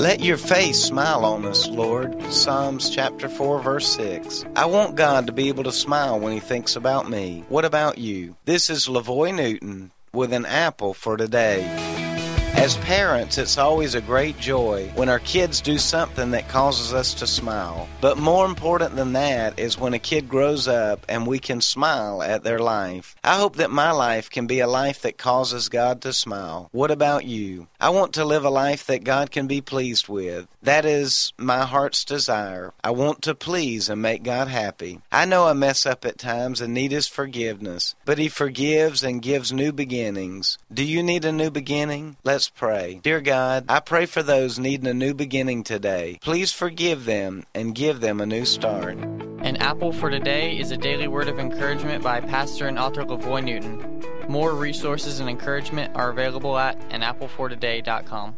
Let your face smile on us, Lord. Psalms chapter 4, verse 6. I want God to be able to smile when He thinks about me. What about you? This is Lavoy Newton with an apple for today. As parents, it's always a great joy when our kids do something that causes us to smile. But more important than that is when a kid grows up and we can smile at their life. I hope that my life can be a life that causes God to smile. What about you? I want to live a life that God can be pleased with. That is my heart's desire. I want to please and make God happy. I know I mess up at times and need His forgiveness, but He forgives and gives new beginnings. Do you need a new beginning? Let's pray. Dear God, I pray for those needing a new beginning today. Please forgive them and give them a new start. An Apple for Today is a daily word of encouragement by pastor and author Lavoy Newton. More resources and encouragement are available at anapplefortoday.com.